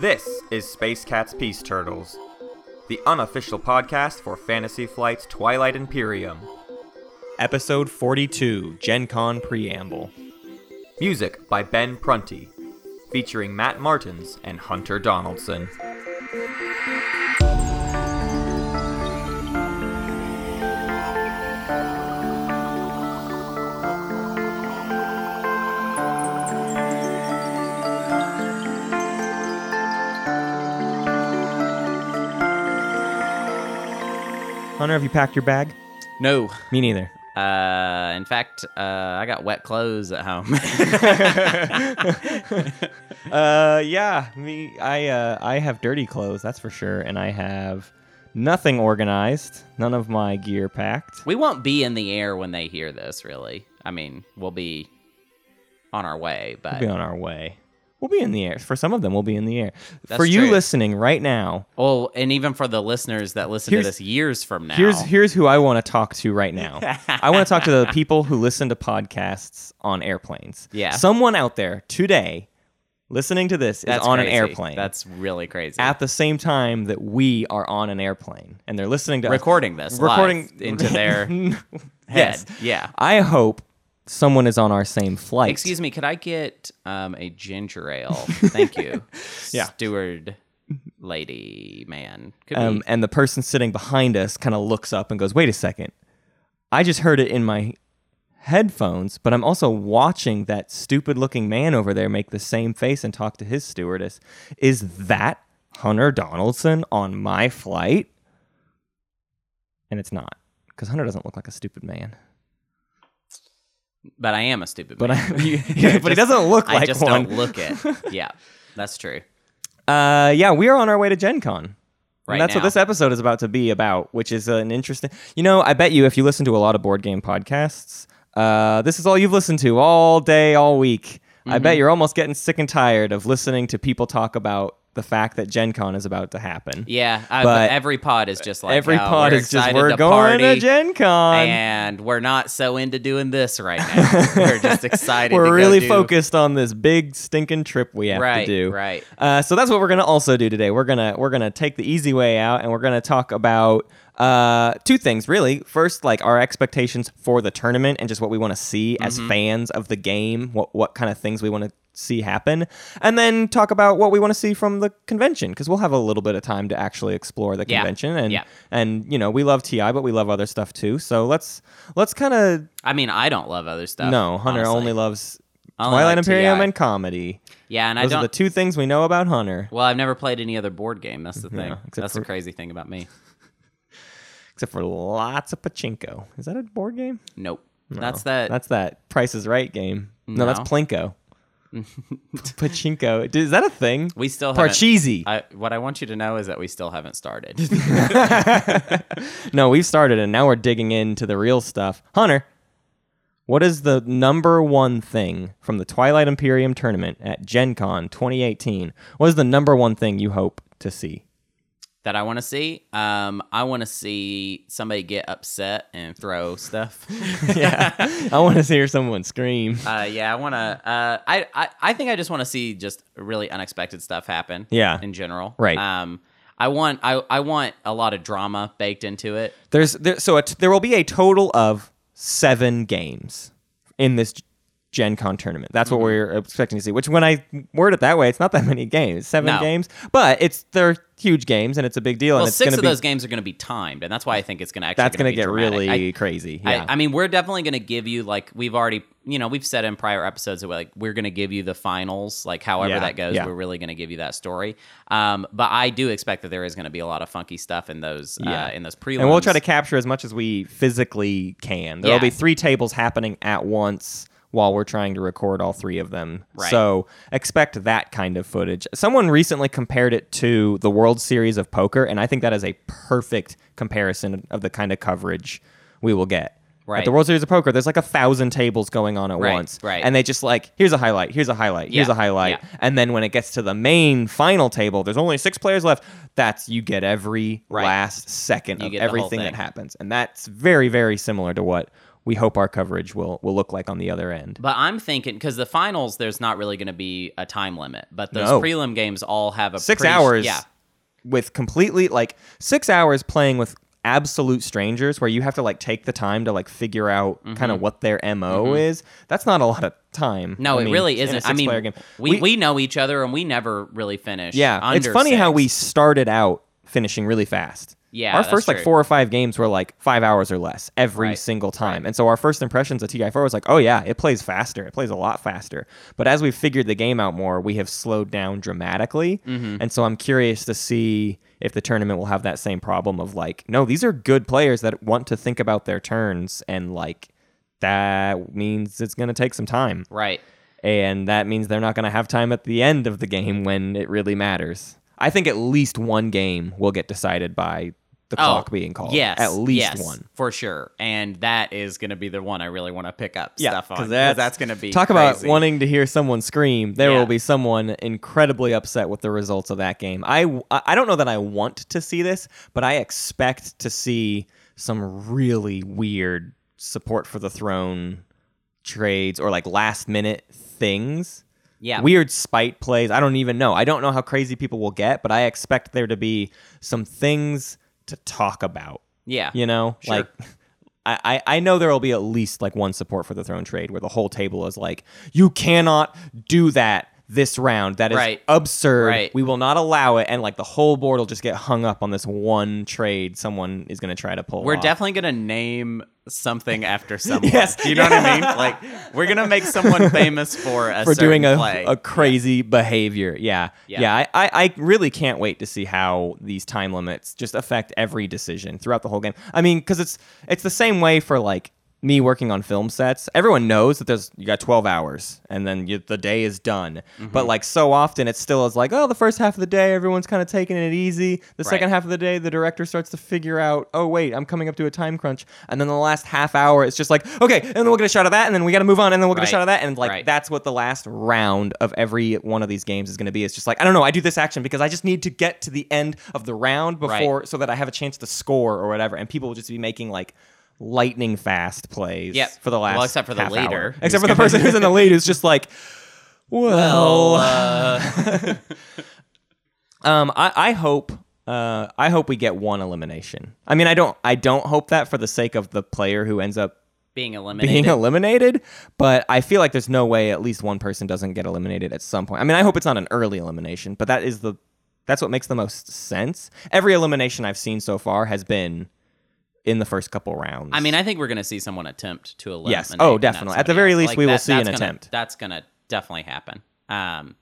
This is Space Cats Peace Turtles, the unofficial podcast for Fantasy Flight's Twilight Imperium. Episode 42 Gen Con Preamble. Music by Ben Prunty, featuring Matt Martins and Hunter Donaldson. Hunter, have you packed your bag? No. Me neither. Uh, in fact, uh, I got wet clothes at home. Uh, yeah, me. I uh, I have dirty clothes, that's for sure, and I have nothing organized. None of my gear packed. we won't be in the air when they hear this, really. I mean, we'll be on our way, but We'll be on our way. We'll be in the air. For some of them, we'll be in the air. That's for you true. listening right now, well, and even for the listeners that listen to this years from now, Here's here's who I want to talk to right now. I want to talk to the people who listen to podcasts on airplanes. Yeah. Someone out there today listening to this that's is on crazy. an airplane. That's really crazy. at the same time that we are on an airplane and they're listening to us. recording this, recording live into their head. Yes. Yeah. I hope someone is on our same flight. Excuse me, could I get um, a ginger ale? Thank you. Yeah. Steward lady man. Could Um, and the person sitting behind us kind of looks up and goes, "Wait a second, I just heard it in my headphones, but I'm also watching that stupid-looking man over there make the same face and talk to his stewardess. Is that Hunter Donaldson on my flight?" And it's not, because Hunter doesn't look like a stupid man. But I am a stupid But man. I, but he doesn't look like I just one. don't look it. Yeah, that's true. Uh, yeah, we are on our way to Gen Con. Right and that's what this episode is about to be about, which is an interesting. You know, I bet you if you listen to a lot of board game podcasts, uh, this is all you've listened to all day, all week. I Mm-hmm. bet you're almost getting sick and tired of listening to people talk about the fact that Gen Con is about to happen. Yeah, I, But every pod is just like Every oh, pod is just we're to going to Gen Con. and we're not so into doing this right now. we're just excited. we're to go really do- focused on this big stinking trip we have Right, to do. right. Uh, so that's what we're gonna also do today. We're gonna we're gonna take the easy way out, and we're gonna talk about uh, two things really. First, like our expectations for the tournament and just what we want to see as Mm-hmm. fans of the game. What what kind of things we want to see happen, and then talk about what we want to see from the convention because we'll have a little bit of time to actually explore the Yeah, convention. And yeah. and you know we love Ti, but we love other stuff too. So let's let's kind of I mean, I don't love other stuff. no, Hunter honestly. only loves I only Twilight like Imperium TI. and comedy. Yeah, and I don't. are the two things we know about Hunter, well, I've never played any other board game. That's the thing. That's for- the crazy thing about me. except for lots of pachinko. Is that a board game? Nope. That's that. That's that Price is Right game. No, that's Plinko. pachinko. Is that a thing? we still haven't. Parcheesi. I, what I want you to know is that we still haven't started. No, we've started and now we're digging into the real stuff. Hunter, what is the number one thing from the Twilight Imperium tournament at Gen Con 2018? What is the number one thing you hope to see? That I want to see. Um, I want to see somebody get upset and throw stuff. yeah. I want to hear someone scream. uh, yeah, I want to. Uh, I, I I think I just want to see just really unexpected stuff happen. Yeah. in general. Right. Um, I want I I want a lot of drama baked into it. There's there, so there will be a total of seven games in this Gen Con tournament. That's Mm-hmm. what we're expecting to see. Which, when I word it that way, it's not that many games. Seven No. games, but it's they're huge games and it's a big deal. Well, and it's six going of to be those games are going to be timed, and that's why I think it's going to actually. that's going to get dramatic. really I- crazy. I, Yeah. I mean, we're definitely going to give you like we've already, you know, we've said in prior episodes that we're like we're going to give you the finals, like however Yeah, that goes. yeah. We're really going to give you that story. Um, but I do expect that there is going to be a lot of funky stuff in those, Yeah. uh, in those prelims. and we'll try to capture as much as we physically can. There'll Yeah. be three tables happening at once while we're trying to record all three of them. Right. So expect that kind of footage. Someone recently compared it to the World Series of Poker, and I think that is a perfect comparison of the kind of coverage we will get. At the World Series of Poker, there's like a thousand tables going on at Right, once. right. And they just like, here's a highlight, here's a highlight, here's Yeah, a highlight. yeah. And then when it gets to the main final table, there's only six players left. That's you get every Right. last second You of get the whole everything that happens. And that's very, very similar to what we hope our coverage will will look like on the other end. But I'm thinking because the finals, there's not really going to be a time limit, but those No. prelim games all have a Six pretty- hours. Yeah, with completely like six hours playing with absolute strangers where you have to like take the time to like figure out kind of what their mo is that's not a lot of time Mm-hmm. no, I it mean, really isn't. I mean, game. we, we know each other and we never really finish. yeah it's funny how we started out finishing really fast Yeah, our first like true. four or five games were like five hours or less every Right, single time and so our first impressions of ti4 was like oh yeah it plays faster it plays a lot faster but as we've figured the game out more we have slowed down dramatically Mm-hmm. and so i'm curious to see if the tournament will have that same problem of like no these are good players that want to think about their turns and like that means it's going to take some time right. and that means they're not going to have time at the end of the game when it really matters. I think at least one game will get decided by the oh, clock being called. Oh, Yes, at least yes, one. for sure, and that is going to be the one I really want to pick up stuff on because because that's, going to be talk about wanting to hear someone scream. There Yeah. will be someone incredibly upset with the results of that game. I I don't know that I want to see this, but I expect to see some really weird support for the throne trades or like last minute things. Yeah. Weird spite plays. I don't even know. I don't know how crazy people will get, but I expect there to be some things to talk about. Yeah, You know, Sure. like I, I I know there will be at least like one support for the throne trade where the whole table is like, you cannot do that this round. That is Right. absurd. Right. We will not allow it. And like the whole board will just get hung up on this one trade someone is going to try to pull. We're off. definitely gonna name something after someone. Yes. Do you know what I mean? Like we're gonna make someone famous for a for doing a, play. a crazy behavior. Yeah. Yeah. Yeah. I, I, I really can't wait to see how these time limits just affect every decision throughout the whole game. I mean, because it's it's the same way for like me working on film sets. Everyone knows that there's you got 12 hours and then you, the day is done. Mm-hmm. But like so often it still is like, oh, the first half of the day everyone's kind of taking it easy. The second half of the day the director starts to figure out, oh wait, I'm coming up to a time crunch. And then the last half hour it's just like, okay, and then we'll get a shot of that and then we got to move on and then we'll get a shot of that and like Right. that's what the last round of every one of these games is going to be. It's just like I don't know. I do this action because I just need to get to the end of the round Right. before, so that I have a chance to score or whatever. And people will just be making like lightning fast plays. Yep. For the last. Well, except for the leader. Except for the person who's in the lead, who's just like, well. uh, Um, I, I hope. Uh, I hope we get one elimination. I mean, I don't. I don't hope that for the sake of the player who ends up being eliminated. being eliminated, but I feel like there's no way at least one person doesn't get eliminated at some point. I mean, I hope it's not an early elimination, but that is the that's what makes the most sense. Every elimination I've seen so far has been in the first couple rounds. I mean, I think we're going to see someone attempt to eliminate. Yes. Oh, definitely. At the very else. least, Like, we will see an gonna- attempt. That's going to definitely happen. Um,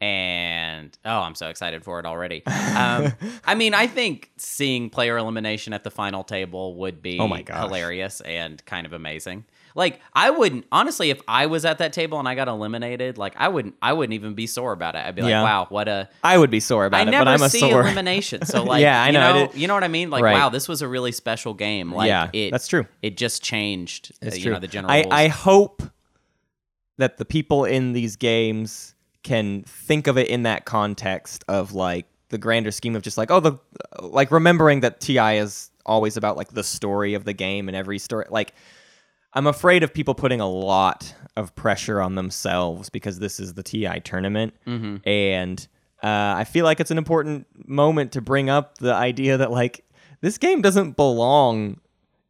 and oh, I'm so excited for it already. Um, I mean, I think seeing player elimination at the final table would be Oh my gosh. hilarious and kind of amazing. Like, I wouldn't honestly, if I was at that table and I got eliminated, like I wouldn't, I wouldn't even be sore about it. I'd be like, Yeah. wow, what a I would be sore about I it, never but I'm a see sore. elimination. So like, Yeah, I you know, I know, you know what I mean? Like, Right. wow, this was a really special game. Like, Yeah, it, that's true. It just changed, uh, It's you true. know, the general I. I hope that the people in these games can think of it in that context of like the grander scheme of just like oh the like remembering that TI is always about like the story of the game and every story like I'm afraid of people putting a lot of pressure on themselves because this is the TI tournament Mm-hmm. and uh, I feel like it's an important moment to bring up the idea that like this game doesn't belong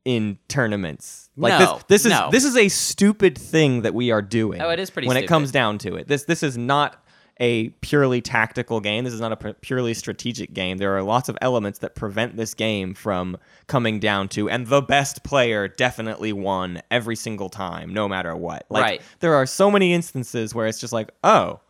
in tournaments. Like No, this, this is no. this is a stupid thing that we are doing. Oh, it is pretty when it comes down to it. This this is not a purely tactical game. This is not a purely strategic game. There are lots of elements that prevent this game from coming down to and the best player definitely won every single time no matter what. Like Right. there are so many instances where it's just like, "Oh,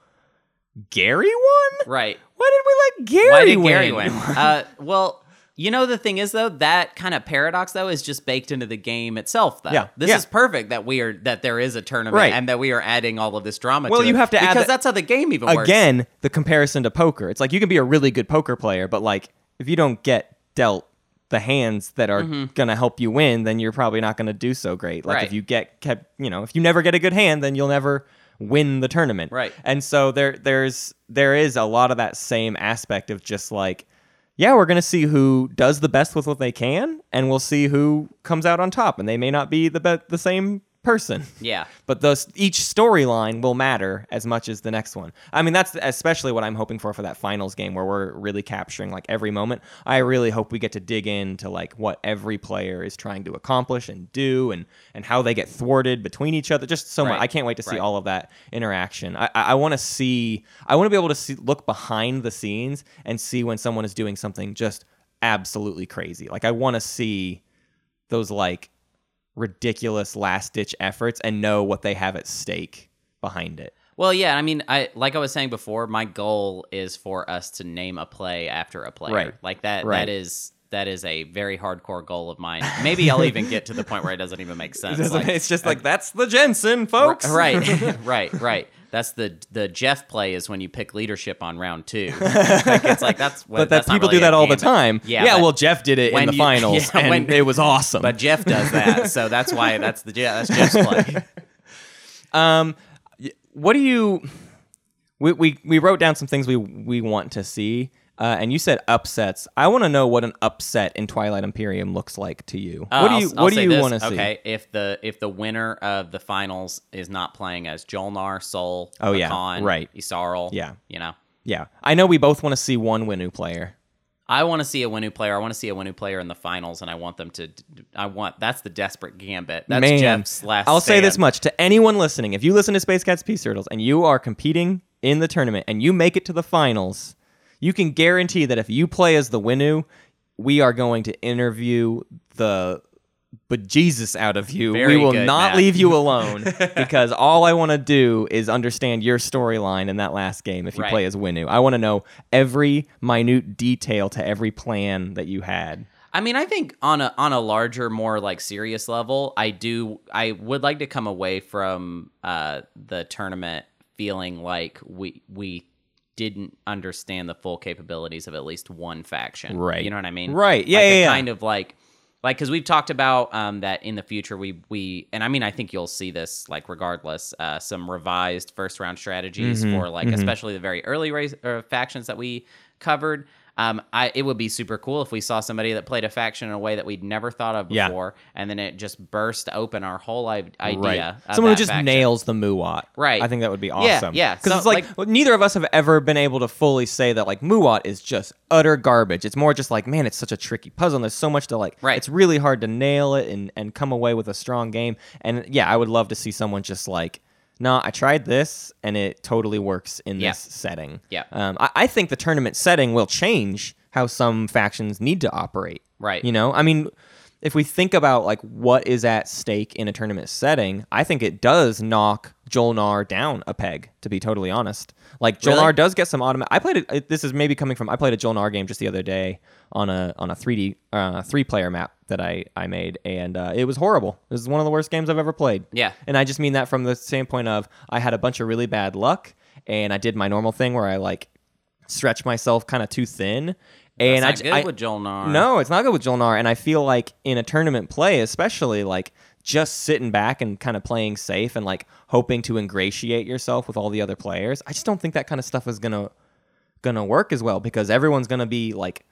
Gary won? right. Why did we let Gary win? Why did win?" Gary win? uh, well, you know the thing is though that kind of paradox though is just baked into the game itself. Though Yeah, this yeah. is perfect that we are that there is a tournament Right. and that we are adding all of this drama. Well, to you it, have to add because that- that's how the game even works. again the comparison to poker it's like you can be a really good poker player but like if you don't get dealt the hands that are gonna help you win then you're probably not gonna do so great like Mm-hmm. Right. if you get kept you know if you never get a good hand then you'll never win the tournament Right. and so there there's there is a lot of that same aspect of just like yeah, we're gonna see who does the best with what they can, and we'll see who comes out on top. And they may not be the be- the same person. Yeah. But those each storyline will matter as much as the next one. I mean, that's especially what I'm hoping for for that finals game where we're really capturing like every moment. I really hope we get to dig into like what every player is trying to accomplish and do, and and how they get thwarted between each other. Just so much. I can't wait to see Right. all of that interaction. I I, I want to see. I want to be able to see look behind the scenes and see when someone is doing something just absolutely crazy. Like I want to see those like ridiculous last ditch efforts and know what they have at stake behind it. Well, yeah, I mean, I like I was saying before, my goal is for us to name a play after a player. Right. Like that Right. that is that is a very hardcore goal of mine. Maybe I'll even get to the point where it doesn't even make sense. Like, it's just like that's the Jensen, folks. right, right, right. That's the the Jeff play is when you pick leadership on round two. like it's like that's what, but that that's people really do that all the game, but- time. Yeah, yeah. Well, Jeff did it in the you- finals, yeah, and when- it was awesome. but Jeff does that, so that's why that's the that's Jeff's play. Um, what do you? We, we we wrote down some things we we want to see, uh, and you said upsets. I want to know what an upset in Twilight Imperium looks like to you. Uh, what do I'll- you I'll do you want to see? Okay, if the if the winner of the finals is not playing as Jol-Nar, Sol, Oh, yeah, Hacan, right. Yssaril, Yeah. you know, Yeah, I know we both want to see one Winnu player. I want to see a Winnu player. I want to see a Winnu player in the finals, and I want them to. I want that's the desperate gambit. That's Man, Jeff's last. I'll say this much to anyone listening: if you listen to Space Cats Peace Turtles and you are competing in the tournament and you make it to the finals, you can guarantee that if you play as the Winnu, we are going to interview the bejesus out of you. Very we will not Matt. leave you alone because all I want to do is understand your storyline in that last game. If you Right. play as Winnu, I want to know every minute detail to every plan that you had. I mean, I think on a on a larger, more like serious level, I do. I would like to come away from uh, the tournament feeling like we we didn't understand the full capabilities of at least one faction. Right. You know what I mean? Right. Yeah, Like yeah, yeah. Kind of like. Like, because we've talked about um, that in the future, we we and I mean, I think you'll see this like regardless, uh, some revised first round strategies Mm-hmm. for like especially the very early race, uh, factions that we covered. Um, I it would be super cool if we saw somebody that played a faction in a way that we'd never thought of Yeah. before, and then it just burst open our whole i- idea. Of Someone who that just faction. nails the Muaat. Right. I think that would be Yeah, awesome. yeah. Because So, it's like, like- well, neither of us have ever been able to fully say that like Muaat is just utter garbage. It's more just like, man, it's such a tricky puzzle. And there's so much to like. Right. It's really hard to nail it and and come away with a strong game. And yeah, I would love to see someone just like. No, I tried this and it totally works in Yeah. this setting. Yeah. Um, I, I think the tournament setting will change how some factions need to operate. Right. You know, I mean, if we think about like what is at stake in a tournament setting, I think it does knock Jol-Nar down a peg. To be totally honest, like Jol-Nar Really? does get some automatic. I played it. This is maybe coming from. I played a Jol-Nar game just the other day on a on a three D uh, three player map that I I made, and uh, it was horrible. It was one of the worst games I've ever played. Yeah. and I just mean that from the standpoint of I had a bunch of really bad luck, and I did my normal thing where I like stretch myself kind of too thin. And That's I, good I- with Jol-Nar. no, it's not good with Jol-Nar. And I feel like in a tournament play, especially like just sitting back and kind of playing safe and like hoping to ingratiate yourself with all the other players, I just don't think that kind of stuff is gonna gonna work as well because everyone's gonna be like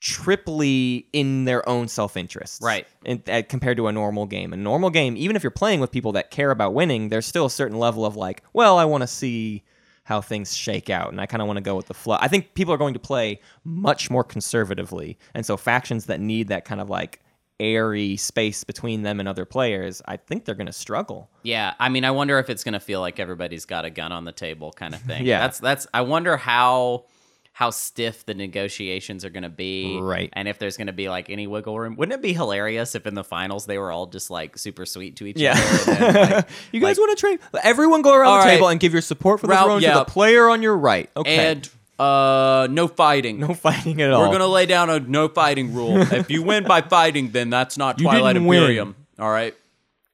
triply in their own self-interest Right. in, uh, compared to a normal game a normal game even if you're playing with people that care about winning there's still a certain level of like well i want to see how things shake out and i kind of want to go with the flow i think people are going to play much more conservatively and so factions that need that kind of like airy space between them and other players i think they're going to struggle Yeah, I mean, I wonder if it's gonna feel like everybody's got a gun on the table, kind of thing. Yeah. that's that's. I wonder how how stiff the negotiations are gonna be, Right. And if there's gonna be like any wiggle room. Wouldn't it be hilarious if in the finals they were all just like super sweet to each yeah other? and then, like- you guys like- want to trade everyone go around the right. table and give your support for the throne to the player on your right okay And uh, no fighting. no fighting at all We're gonna lay down a no fighting rule. if you win by fighting, then that's not You Twilight didn't win. Imperium. All right.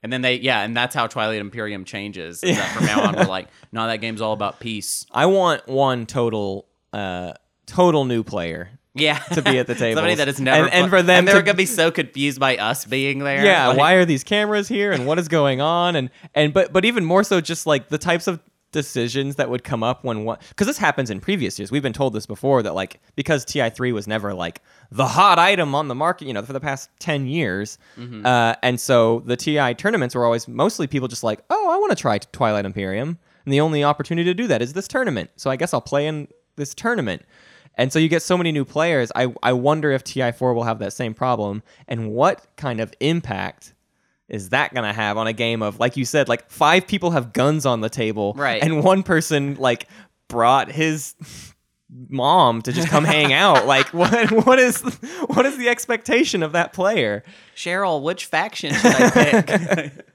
And then they, yeah, and that's how Twilight Imperium changes. Is that from now on, we're like, no, that game's all about peace. I want one total, uh, total new player. Yeah, To be at the table. Somebody that has never, And- and pla- for them and they're to- gonna be so confused by us being there. Yeah, Like, why are these cameras here and what is going on? And and but but even more so, just like the types of decisions that would come up when what because this happens in previous years. We've been told this before that like because TI3 was never like the hot item on the market, you know, for the past 10 years. Uh, and so the TI tournaments were always mostly people just like, "Oh, I want to try Twilight Imperium." And the only opportunity to do that is this tournament. So I guess I'll play in this tournament. And so you get so many new players. I, I wonder if TI4 will have that same problem and what kind of impact is that going to have on a game of, like you said, like five people have guns on the table. Right. And one person, like, brought his mom to just come hang out. Like, what what is what is the expectation of that player? Cheryl, which faction should I pick?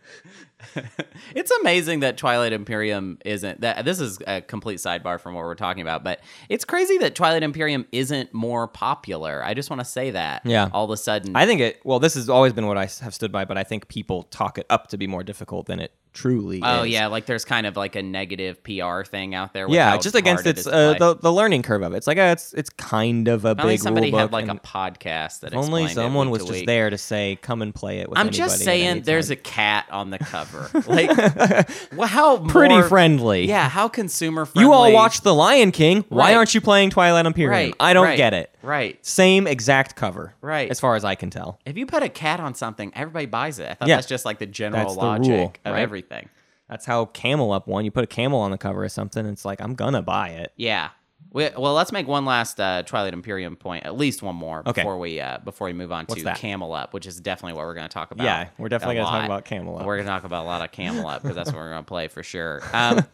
it's amazing that Twilight Imperium isn't that this is a complete sidebar from what we're talking about, but it's crazy that Twilight Imperium isn't more popular. I just want to say that. Yeah. All of a sudden. I think it, well, this has always been what I have stood by, but I think people talk it up to be more difficult than it truly Oh is. yeah, like there's kind of like a negative PR thing out there. Yeah, just against it its uh, the, the learning curve of it. It's like uh, it's it's kind of a only big somebody rule had like a podcast that only someone was just week. there to say, "Come and play it." with I'm just saying, there's a cat on the cover. Like, well, how pretty more- friendly. Yeah, how consumer friendly. You all watched The Lion King. Why Right. aren't you playing Twilight Imperium? Right, I don't right, get it. Right. Same exact cover. Right. As far as I can tell. If you put a cat on something, everybody buys it. I thought Yeah. that's just like the general That's the logic rule, of right? Everything. That's how Camel Up one. You put a camel on the cover of something, it's like I'm gonna buy it. Yeah. We, well, let's make one last uh, Twilight Imperium point, at least one more Okay. before we uh, before we move on What's to that? Camel Up, which is definitely what we're going to talk about. Yeah, we're definitely gonna talk about Camel Up. We're going to talk about a lot of Camel Up because that's what we're going to play for sure. Um,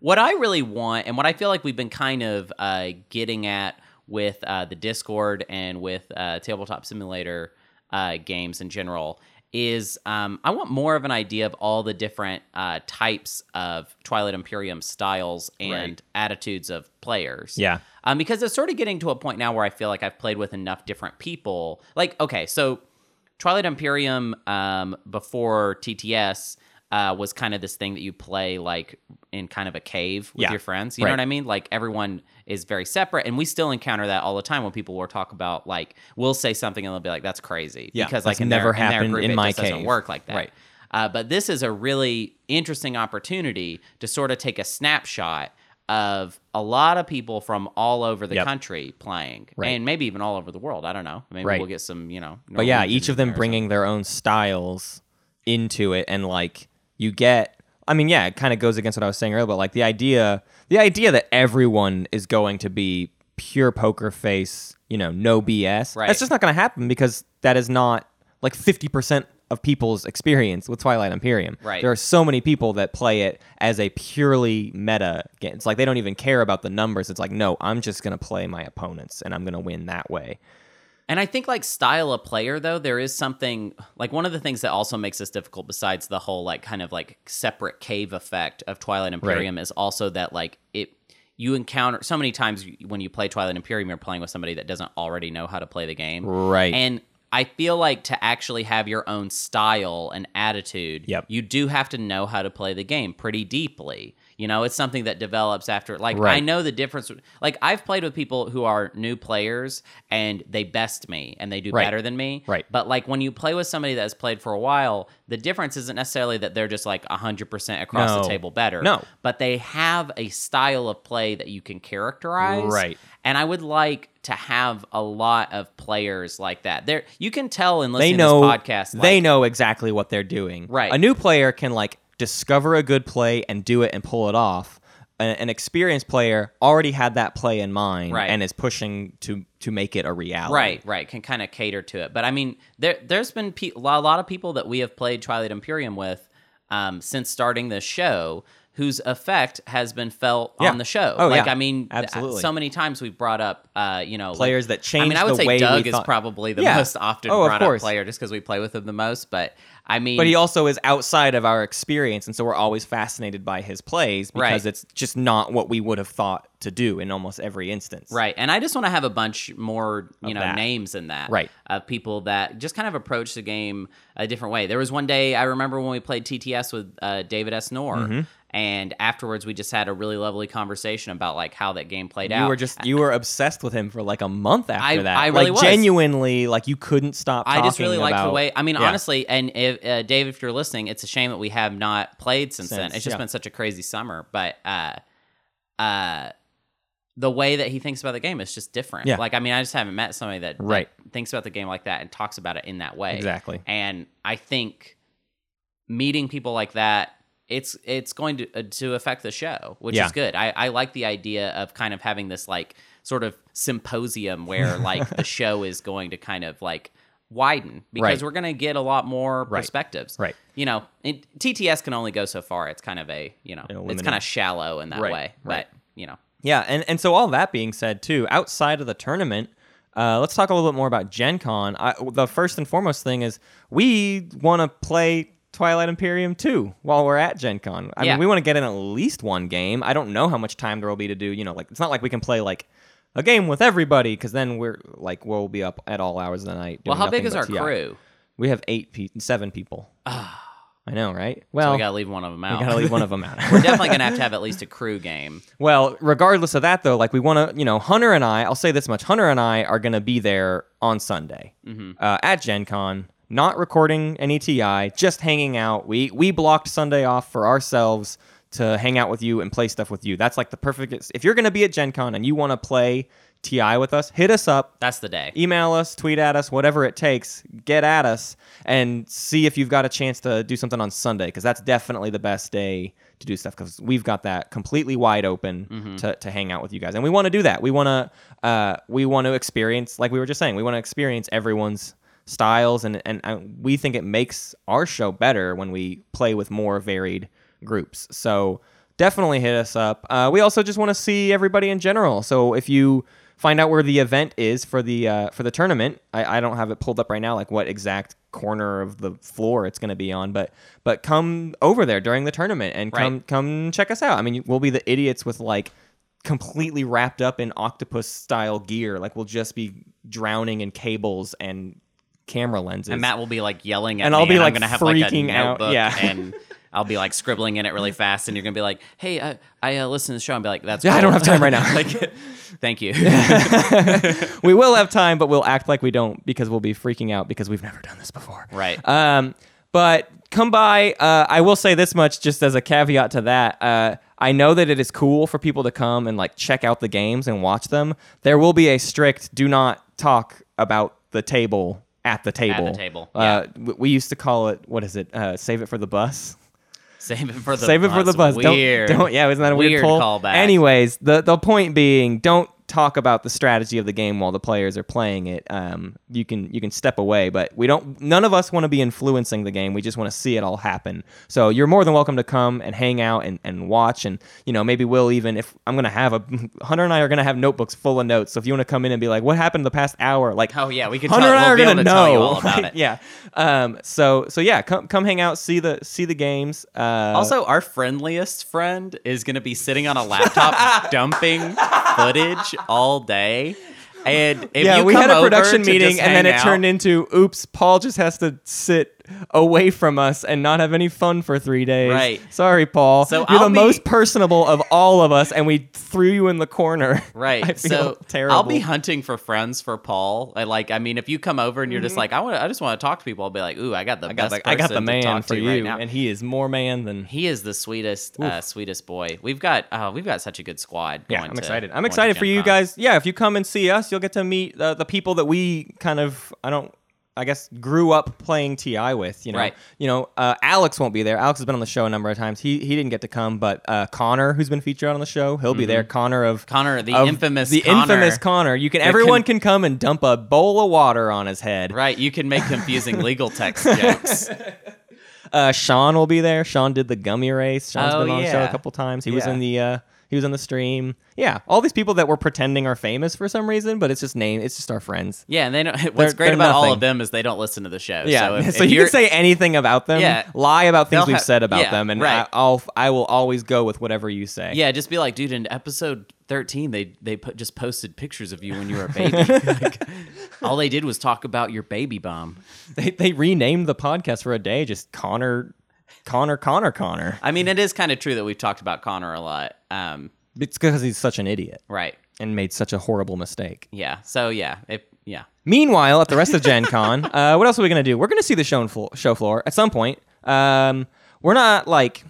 what I really want, and what I feel like we've been kind of uh, getting at with uh, the Discord and with uh, Tabletop Simulator uh, games in general, is um, I want more of an idea of all the different uh, types of Twilight Imperium styles and Right. attitudes of players. Yeah. Um, because it's sort of getting to a point now where I feel like I've played with enough different people. Like, okay, so Twilight Imperium um, before TTS uh, was kind of this thing that you play like in kind of a cave with Yeah, your friends. You know what I mean? Like everyone is very separate, and we still encounter that all the time when people will talk about like we'll say something and they'll be like, "That's crazy," Yeah, because like in never their, in their happened group, in it my just doesn't work like that. Right. Uh, but this is a really interesting opportunity to sort of take a snapshot of a lot of people from all over the Yep. country playing, Right. and maybe even all over the world. I don't know. Maybe Right. we'll get some, you know. But yeah, each of them bringing their own styles into it, and like you get. I mean, yeah, it kind of goes against what I was saying earlier, but like the idea, the idea that everyone is going to be pure poker face, you know, no BS. Right. That's just not going to happen because that is not like fifty percent of people's experience with Twilight Imperium. Right. There are so many people that play it as a purely meta game. It's like they don't even care about the numbers. It's like, no, I'm just going to play my opponents and I'm going to win that way. And I think like style of player though, there is something like one of the things that also makes this difficult besides the whole like kind of like separate cave effect of Twilight Imperium is also that like it you encounter so many times when you play Twilight Imperium you're playing with somebody that doesn't already know how to play the game. Right. And I feel like to actually have your own style and attitude, Yep. you do have to know how to play the game pretty deeply. You know, it's something that develops after. Like I know the difference. Like I've played with people who are new players and they best me and they do Right. better than me. Right. But like when you play with somebody that has played for a while, the difference isn't necessarily that they're just like hundred percent across No. the table better. No. But they have a style of play that you can characterize. Right. And I would like to have a lot of players like that. There, you can tell in listening they know to this podcast. they know exactly what they're doing. Right. A new player can like discover a good play and do it and pull it off. An experienced player already had that play in mind Right. and is pushing to to make it a reality. Right, right, can kind of cater to it. But I mean, there there's been pe- a lot of people that we have played Twilight Imperium with um, since starting this show whose effect has been felt Yeah. on the show. Oh, like yeah. I mean, Absolutely. so many times we've brought up, uh, you know, like- Players that change. I mean, I would say Doug is thought- probably the Yeah. most often Oh, brought up player just because we play with him the most. But I mean, But he also is outside of our experience, and so we're always fascinated by his plays because Right. it's just not what we would have thought to do in almost every instance. Right. And I just want to have a bunch more, you Of know, that. names in that. Right. Of people that just kind of approach the game a different way. There was one day I remember when we played TTS with uh, David S. Nor, Mm-hmm. and afterwards we just had a really lovely conversation about like how that game played You out. You were just you were obsessed with him for like a month after I- that. I really like was. genuinely, like you couldn't stop. I just really liked the way. I mean, Yeah. honestly, and if uh, Dave, if you're listening, it's a shame that we have not played since, then. It's just yeah. been such a crazy summer. But uh, uh, the way that he thinks about the game is just different. Yeah. Like, I mean, I just haven't met somebody that, that Right. thinks about the game like that and talks about it in that way. Exactly. And I think meeting people like that, it's it's going to uh, to affect the show, which Yeah. is good. I, I like the idea of kind of having this like sort of symposium where like the show is going to kind of like widen because Right. we're going to get a lot more Right. perspectives. Right. You know, it, TTS can only go so far. It's kind of a you know, it's kind of shallow in that Right, way. right. But you know, Yeah, and, and so all that being said, too, outside of the tournament, uh, let's talk a little bit more about Gen Con. I, the first and foremost thing is we want to play Twilight Imperium too while we're at Gen Con. I Yeah. mean, we want to get in at least one game. I don't know how much time there will be to do, you know, like, it's not like we can play, like, a game with everybody because then we're, like, we'll be up at all hours of the night. well, how big is our crew? We have eight, pe- seven people. I know, right? So Well, we got to leave one of them out. we gotta leave one of them out. We're definitely to have to have at least a crew game. Well, regardless of that, though, like we want to, you know, Hunter and I, I'll say this much Hunter and I are going to be there on Sunday uh, at Gen Con, not recording any TI, just hanging out. We, we blocked Sunday off for ourselves to hang out with you and play stuff with you. That's like the perfect. If you're going to be at Gen Con and you want to play TI with us, hit us up. That's the day. Email us, tweet at us, whatever it takes. Get at us and see if you've got a chance to do something on Sunday because that's definitely the best day to do stuff because we've got that completely wide open to, to hang out with you guys and we want to do that. We want to uh, we want to experience like we were just saying. We want to experience everyone's styles and and uh, we think it makes our show better when we play with more varied groups. So definitely hit us up. Uh, we also just want to see everybody in general. So if you find out where the event is for the uh, for the tournament, I, I don't have it pulled up right now, like what exact corner of the floor it's going to be on, but but come over there during the tournament and come Right. come check us out. I mean, we'll be the idiots with like completely wrapped up in octopus style gear. Like we'll just be drowning in cables and camera lenses. And Matt will be like yelling at And me, I'll be, and like, I'm gonna have like a freaking out, notebook, yeah. and I'll be like scribbling in it really fast, and you're gonna be like, "Hey, I, I uh, listen to the show," and be like, "That's Yeah, I don't have time right now. like, thank you. we will have time, but we'll act like we don't because we'll be freaking out because we've never done this before. Right. Um, but come by. Uh, I will say this much, just as a caveat to that. Uh, I know that it is cool for people to come and like check out the games and watch them. There will be a strict do not talk about the table at the table. At the table, Uh, w- we used to call it what is it? Uh, save it for the bus. Save it for the bus. Save it for the bus. Don't- Don't, yeah, isn't that a weird, Weird callback. Anyways, the the point being, don't talk about the strategy of the game while the players are playing it. Um, you can you can step away, but we don't. None of us want to be influencing the game. We just want to see it all happen. So you're more than welcome to come and hang out and, and watch. And you know maybe we'll even if I'm gonna have a Hunter and I are gonna have notebooks full of notes. So if you want to come in and be like, what happened the past hour? Like Oh yeah, we can. Hunter tell, and I we'll are gonna to know. all about Like, it. Yeah. Um. So so yeah, come come hang out, see the see the games. Uh, Also, our friendliest friend is going to be sitting on a laptop dumping footage all day. And if yeah, you we had a production meeting, and then hang it turned into, oops, Paul just has to sit away from us and not have any fun for three days. Right. Sorry, Paul. So You're I'll the be- most personable of all of us, and we threw you in the corner. Right. So terrible. I'll be hunting for friends for Paul. I like I mean if you come over and you're just like I want I just want to talk to people, I'll be like, "Ooh, I got the Mm-hmm. I got best the, I got the man for you, right now." and he is more man than. he is the sweetest uh, sweetest boy. We've got uh, we've got such a good squad Yeah, going I'm to- excited. I'm excited for you guys. Yeah, if you come and see us, you'll get to meet uh, the people that we kind of I don't I guess grew up playing TI with. You know, Right. you know, uh, Alex won't be there. Alex has been on the show a number of times. He he didn't get to come, but uh, Connor, who's been featured on the show, he'll be there. Connor of Mm-hmm. Connor, the of- infamous the Connor. infamous Connor. You can everyone con- can come and dump a bowl of water on his head. Right, you can make confusing legal text jokes. Uh, Sean will be there. Sean did the gummy race. Sean's Oh, been on the show a couple times. He was in the uh, he was on the stream. Yeah, all these people that we're pretending are famous for some reason, but it's just name. It's just our friends. Yeah, and they don't. What's They're- great about all of them is they don't listen to the show. Yeah, so, if, so if you can say anything about them. Yeah. lie about things we've have- said about yeah, them, and right. I, I'll I will always go with whatever you say. Yeah, just be like, dude. In episode thirteen, they they put, just posted pictures of you when you were a baby. like, all they did was talk about your baby bomb. they they renamed the podcast for a day, just Connor, Connor, Connor, Connor. I mean, it is kind of true that we've talked about Connor a lot. Um, It's because he's such an idiot right. and made such a horrible mistake. Yeah. So yeah, if yeah. Meanwhile, at the rest of Gen Con, uh, what else are we going to do? We're going to see the show, flo- show floor at some point. Um, we're not like,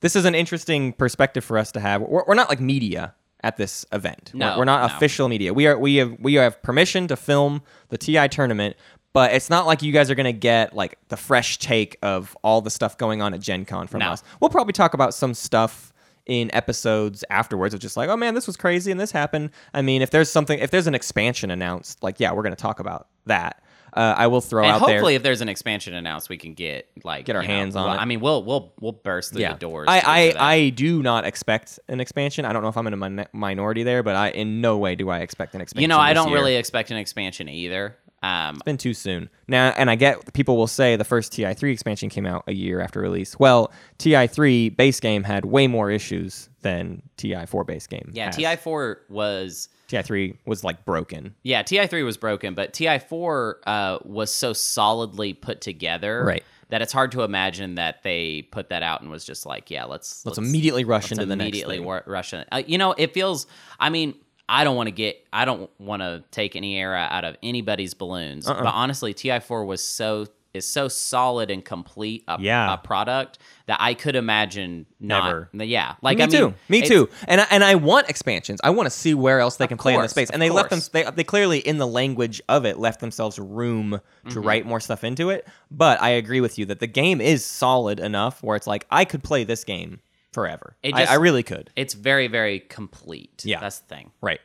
this is an interesting perspective for us to have. We're, we're not like media at this event. We're- No, we're, not no. official media. We are we have we have permission to film the TI tournament, but it's not like you guys are going to get like the fresh take of all the stuff going on at Gen Con from No. us. We'll probably talk about some stuff in episodes afterwards of just like, oh man, this was crazy and this happened. I mean, if there's something, if there's an expansion announced, like, yeah, we're going to talk about that. Uh, I will throw And out hopefully, there. if there's an expansion announced, we can get like Get our you know, hands on well, it. I mean, we'll we'll we'll burst through Yeah, the doors. I. I, I do not expect an expansion. I don't know if I'm in a min- minority there, but I in no way do I expect an expansion. you know, I don't year. really expect an expansion either. Um, been too soon. Now, and I get people will say the first TI3 expansion came out a year after release. Well, TI3 base game had way more issues than TI4 base game. yeah, has. Ti4 was TI3 was like broken. yeah, Ti3 was broken, but Ti4 uh, was so solidly put together Right. that it's hard to imagine that they put that out and was just like, yeah, let's Let's, immediately rush let's into the next immediately thing. wa- rush in. Uh, you know, it feels. I mean, I don't want to get. I don't want to take any era out of anybody's balloons. Uh-uh. But honestly, Ti4 was so is so solid and complete a, Yeah. a product that I could imagine not. Never. Yeah, like me I mean, too. Me too. And I, and I want expansions. I want to see where else they can play in the space. And they left them. They, they clearly in the language of it left themselves room to Mm-hmm. write more stuff into it. But I agree with you that the game is solid enough where it's like I could play this game forever. It I, I really could. It's very very complete. Yeah. that's the thing. Right.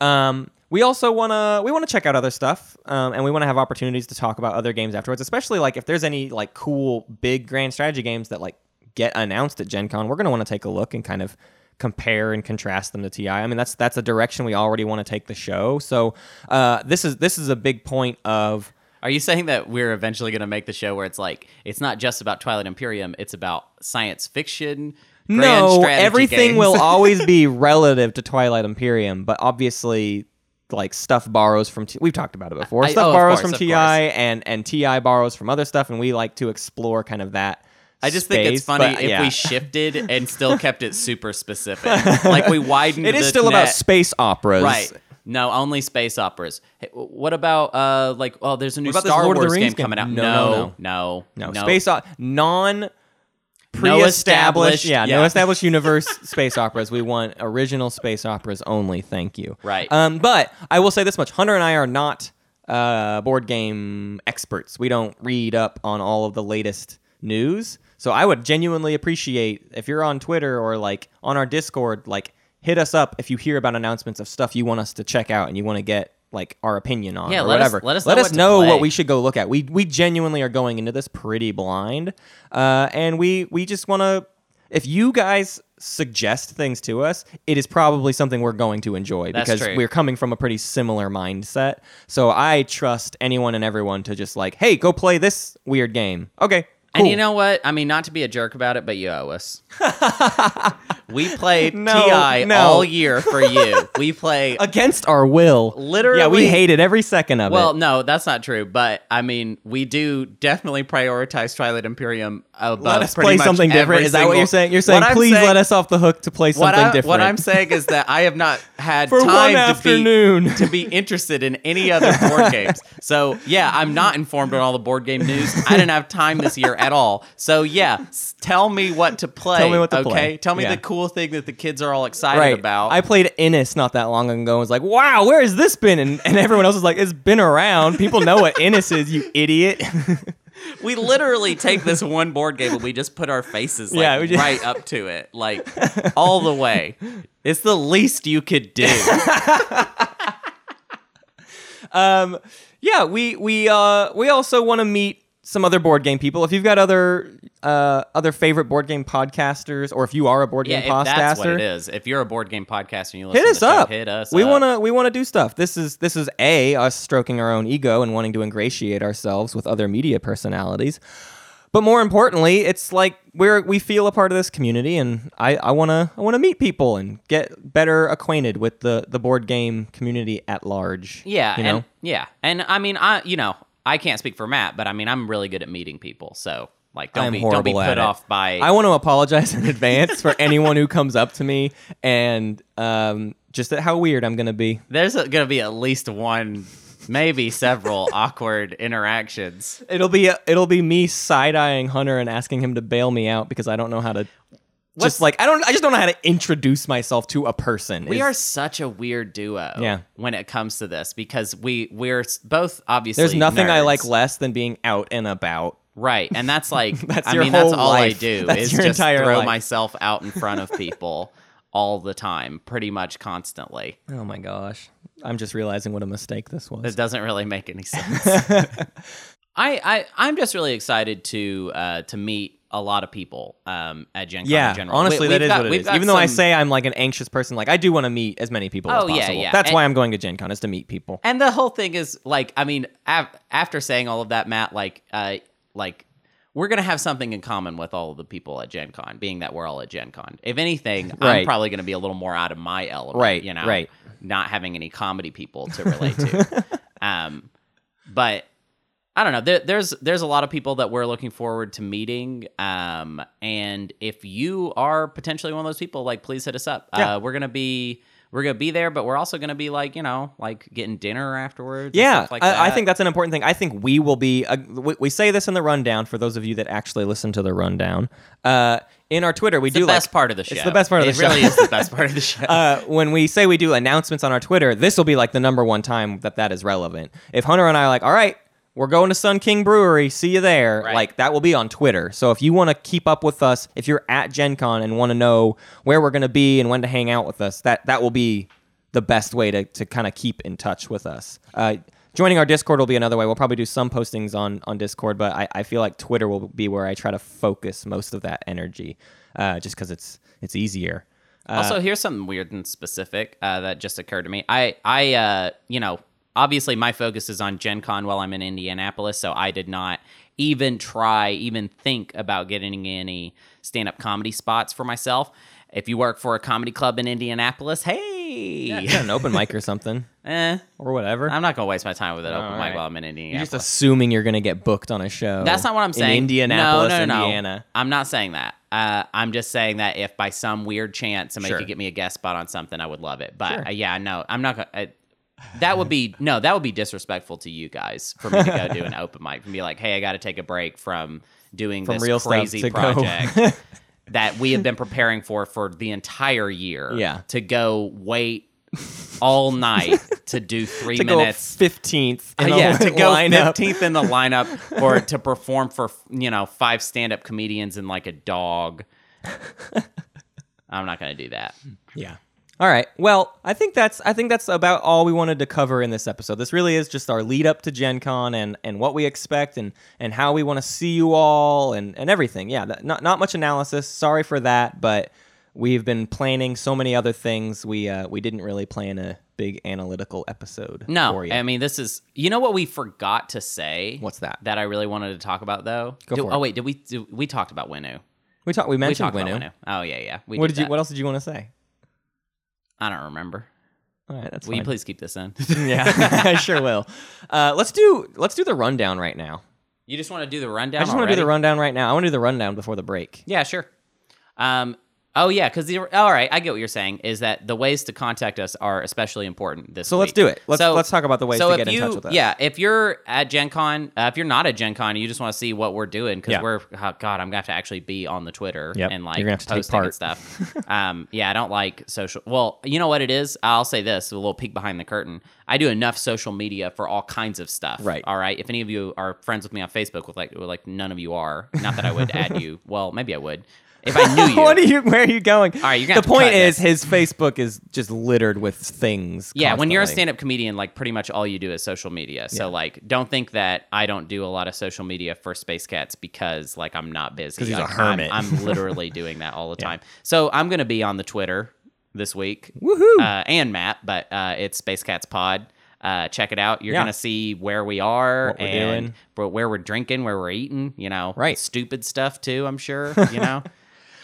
Um, we also want to we want to check out other stuff, um, and we want to have opportunities to talk about other games afterwards. Especially like if there's any like cool big grand strategy games that like get announced at Gen Con, we're gonna want to take a look and kind of compare and contrast them to TI. I mean that's that's a direction we already want to take the show. So uh, this is this is a big point of Are you saying that we're eventually going to make the show where it's like it's not just about Twilight Imperium, it's about science fiction? No everything will always be relative to Twilight Imperium, but obviously. Like stuff borrows from T- we've talked about it before. I- stuff oh, borrows course, from TI and and TI borrows from other stuff, and we like to explore kind of that. I just think it's funny but if we shifted and still kept it super specific. like we widened. It is still about space operas, right. No, only space operas. Hey, what about uh like oh there's a new Star Lord of the Wars Rings game coming out. game? No, No, no, No, no. space o- non No pre-established. established- yeah, no yeah. established universe space operas. We want original space operas only. Thank you. Right. Um, but I will say this much: Hunter and I are not uh, board game experts. We don't read up on all of the latest news. So I would genuinely appreciate if you're on Twitter or like on our Discord, like hit us up if you hear about announcements of stuff you want us to check out and you want to get like our opinion on Yeah, or let us- whatever. let us let know us what know what we should go look at. We we genuinely are going into this pretty blind, uh, and we we just want to. If you guys suggest things to us, it is probably something we're going to enjoy That's because true. we're coming from a pretty similar mindset. So I trust anyone and everyone to just like, hey, go play this weird game. Okay. And you know what? I mean, not to be a jerk about it, but you owe us. we played No, Ti no. all year for you. We play. against our will, Literally- yeah, we hated every second of Well, it. Well, no, that's not true. But I mean, we do definitely prioritize Twilight Imperium Let us play something different. Is that what you're saying? You're saying please saying- let us off the hook to play something I, different. what I'm saying is that I have not had For one time to afternoon. be to be interested in any other board games. So yeah, I'm not informed on all the board game news. I didn't have time this year at all. So yeah, tell me what to play. Tell me what to okay? play. Tell me Yeah. the cool thing that the kids are all excited right. about. I played Inis not that long ago and was like, wow, where has this been? And, and everyone else was like, it's been around. People know what Inis is, you idiot. we literally take this one board game and we just put our faces like Yeah, just- right up to it, like all the way. It's the least you could do. um, yeah, we we uh we also want to meet some other board game people. If you've got other uh other favorite board game podcasters, or if you are a board yeah, game if that's what it is. If you're a board game podcaster and you listen hit to us the show, up. hit us we up. wanna we wanna do stuff. This is this is a us stroking our own ego and wanting to ingratiate ourselves with other media personalities. But more importantly, it's like we're we feel a part of this community, and I, I wanna I wanna meet people and get better acquainted with the the board game community at large. Yeah, you and know. yeah, and I mean, I you know, I can't speak for Matt, but I mean, I'm really good at meeting people. So like, don't I'm be don't be put it. off by. I want to apologize in advance for anyone who comes up to me and um, just at how weird I'm gonna be. There's gonna be at least one maybe several awkward interactions. It'll be it'll be me side eyeing Hunter and asking him to bail me out because I don't know how to. Just like I don't, I just don't know how to introduce myself to a person. We Is- are such a weird duo Yeah. when it comes to this because we we're both obviously There's nothing I like less than being out and about. Right. And that's like That's I your mean that's all life. I do That's is your just entire throw life. myself out in front of people all the time, pretty much constantly. Oh my gosh, I'm just realizing what a mistake this was. It doesn't really make any sense. I, I I'm just really excited to uh, to meet a lot of people um, at Gen Con yeah, in general. honestly, We- that got- what it is. Even though I say I'm like an anxious person, like I do want to meet as many people Oh, as yeah, possible. yeah. That's And- why I'm going to Gen Con is to meet people. And the whole thing is like, I mean, af- after saying all of that, Matt, like, uh, like we're gonna have something in common with all of the people at Gen Con, being that we're all at Gen Con. If anything, I'm probably gonna be a little more out of my element, Right, You know, right. Not having any comedy people to relate to. um, but I don't know. There, there's there's a lot of people that we're looking forward to meeting. Um, and if you are potentially one of those people, like please hit us up. Yeah. Uh, we're gonna be we're gonna be there, but we're also gonna be like you know like getting dinner afterwards. and Yeah, stuff like I, I think that's an important thing. I think we will be. Uh, we, we say this in the rundown for those of you that actually listen to the rundown. Uh, in our Twitter, we it's the do best like part of the show. It's the best part of it the show. really is the best part of the show. uh, when we say we do announcements on our Twitter, this will be like the number one time that that is relevant. If Hunter and I are like, all right, we're going to Sun King Brewery, see you there, Right. like that will be on Twitter. So if you want to keep up with us, if you're at Gen Con and want to know where we're going to be and when to hang out with us, that that will be the best way to, to kind of keep in touch with us. Uh, joining our Discord will be another way. We'll probably do some postings on, on Discord, but I, I feel like Twitter will be where I try to focus most of that energy, uh, just because it's it's easier. Uh, also, here's something weird and specific uh, that just occurred to me. I, I, uh, you know, obviously my focus is on Gen Con while I'm in Indianapolis, so I did not even try, even think about getting any stand-up comedy spots for myself. If you work for a comedy club in Indianapolis, hey, yeah, an open mic or something eh, or whatever. I'm not gonna waste my time with an open mic while I'm in You're Indianapolis. just assuming you're going to get booked on a show. That's not what I'm saying. In Indianapolis, no, no, no, Indiana. No. I'm not saying that. Uh, I'm just saying that if by some weird chance somebody Sure. could get me a guest spot on something, I would love it. But Sure. uh, yeah, no, I'm not gonna. I, that would be no, that would be disrespectful to you guys for me to go do an open mic and be like, hey, I got to take a break from doing From this crazy project that we have been preparing for for the entire year. Yeah. to go wait all night to do three to minutes 15th. uh, yeah, to go 15th in the lineup or to perform for, you know, five stand up comedians and like a dog. I'm not going to do that. Yeah. All right. Well, I think that's I think that's about all we wanted to cover in this episode. This really is just our lead up to Gen Con and, and what we expect and, and how we want to see you all and, and everything. Yeah, that, not not much analysis. Sorry for that, but we've been planning so many other things. We uh, we didn't really plan a big analytical episode No, for you. I mean, this is, you know what we forgot to say? What's that? That I really wanted to talk about though? Go Do- for it. Oh, wait, did we, did, we talked about Winnu. we talked we We mentioned talked about Winnu. Winnu. Oh, yeah, yeah. We What did you what else did you want to say? I don't remember. All right, that's Will you please keep this in? Yeah, I sure will. Uh, let's do let's do the rundown right now. you just want to do the rundown? I just want to do the rundown right now. I want to do the rundown before the break. Yeah, sure. Um, oh yeah, because all right, I get what you're saying. Is that the ways to contact us are especially important this So let's do it. Let's So- let's talk about the ways so to get in touch with us. Yeah, if you're at Gen Con, uh, if you're not at Gen Con, you just want to see what we're doing because Yeah. we're oh, God, I'm gonna have to actually be on the Twitter Yep, and you're like gonna have to take part. and stuff. um, yeah, I don't like social. Well, you know what it is. I'll say this: a little peek behind the curtain. I do enough social media for all kinds of stuff. Right. All right. If any of you are friends with me on Facebook, with like, like none of you are. Not that I would add you. Well, maybe I would. If I knew you. what are you? Where are you going? All right, you're gonna The have to point cut is, this. his Facebook is just littered with things. Yeah, when you're a constantly. stand-up comedian, like pretty much all you do is social media. So like, don't think that I don't do a lot of social media for Space Cats because like I'm not busy. 'Cause he's a Like, I'm- hermit. I'm, literally doing that all the time. So I'm gonna be on the Twitter this week. Woohoo! Uh, and Matt, but uh, it's Space Cats Pod. Uh, check it out. You're Yeah. gonna see where we are What we're and doing. where we're drinking, where we're eating. You know, Right. Stupid stuff too. I'm sure. You know.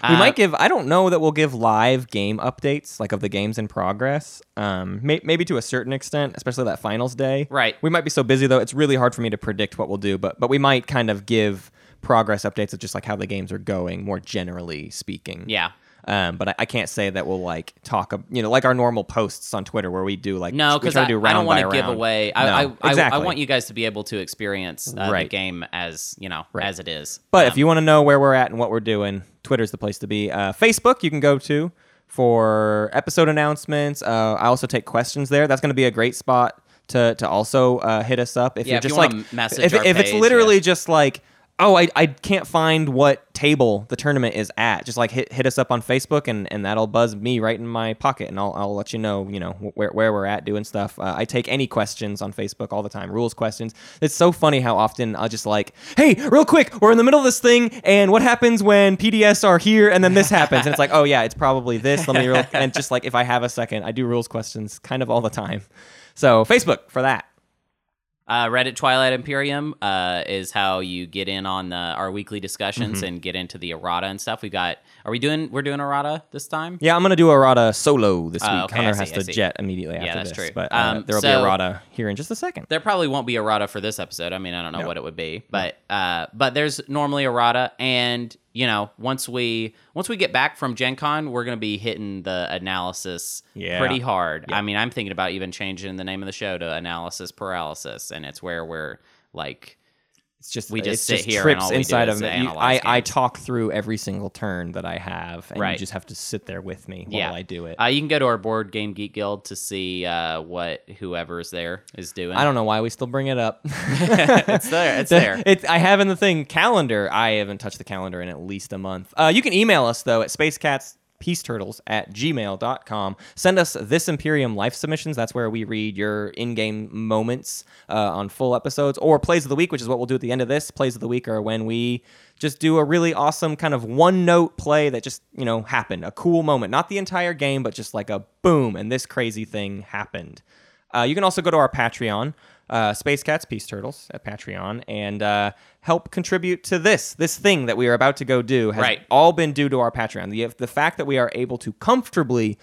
we Uh, might give. I don't know that we'll give live game updates like of the games in progress. Um, may, maybe to a certain extent, especially that finals day. Right. We might be so busy though; it's really hard for me to predict what we'll do. But but we might kind of give progress updates of just like how the games are going, more generally speaking. Yeah. Um, but I, I can't say that we'll like talk, you know, like our normal posts on Twitter where we do like No, because I, do I don't want to give away. I, No, I, exactly. I want you guys to be able to experience uh, the game as you know Right. as it is. But Um, if you want to know where we're at and what we're doing, Twitter's the place to be. Uh, Facebook, you can go to for episode announcements. Uh, I also take questions there. That's going to be a great spot to to also uh, hit us up if Yeah, you're if you just like message if, if it's literally yeah. just like. Oh, I, I can't find what table the tournament is at. Just like hit, hit us up on Facebook and, and that'll buzz me right in my pocket and I'll, I'll let you know, you know, where, where we're at doing stuff. Uh, I take any questions on Facebook all the time, rules questions. It's so funny how often I'll just like, hey, real quick, we're in the middle of this thing and what happens when PDS are here and then this happens? And it's like, oh yeah, it's probably this. Let me, real, and just like if I have a second, I do rules questions kind of all the time. So Facebook for that. Uh, Reddit Twilight Imperium uh, is how you get in on the, our weekly discussions Mm-hmm. and get into the errata and stuff. We got. Are we doing? We're doing errata this time. Yeah, I'm gonna do errata solo this week. Oh, okay, Hunter see, has to jet immediately after that's this, true. but uh, Um, there will be so- errata here in just a second. There probably won't be errata for this episode. I mean, I don't know No. what it would be, but uh, but there's normally errata, and you know, once we once we get back from Gen Con, we're gonna be hitting the analysis Yeah. pretty hard. I mean, I'm thinking about even changing the name of the show to Analysis Paralysis, and it's where we're like, It's just We just sit here and trips all we do inside of me. I, I talk through every single turn that I have, and you just have to sit there with me yeah, while I do it. Uh, you can go to our Board Game Geek Guild to see uh, what whoever's there is doing. I don't know why we still bring it up. it's there. It's The- there. It's, I have in the thing calendar. I haven't touched the calendar in at least a month. Uh, you can email us though at spacecats peace turtles at gmail.com send us this imperium life submissions. That's where we read your in-game moments uh, on full episodes or plays of the week which is what we'll do at the end of this. Plays of the week are when we just do a really awesome kind of one note play that just you know happened a cool moment. Not the entire game but just like a boom and this crazy thing happened. Uh, you can also go to our Patreon, uh, Space Cats Peace Turtles at Patreon, and uh, help contribute to this this thing that we are about to go do. Has Right. all been due to our Patreon. The the fact that we are able to comfortably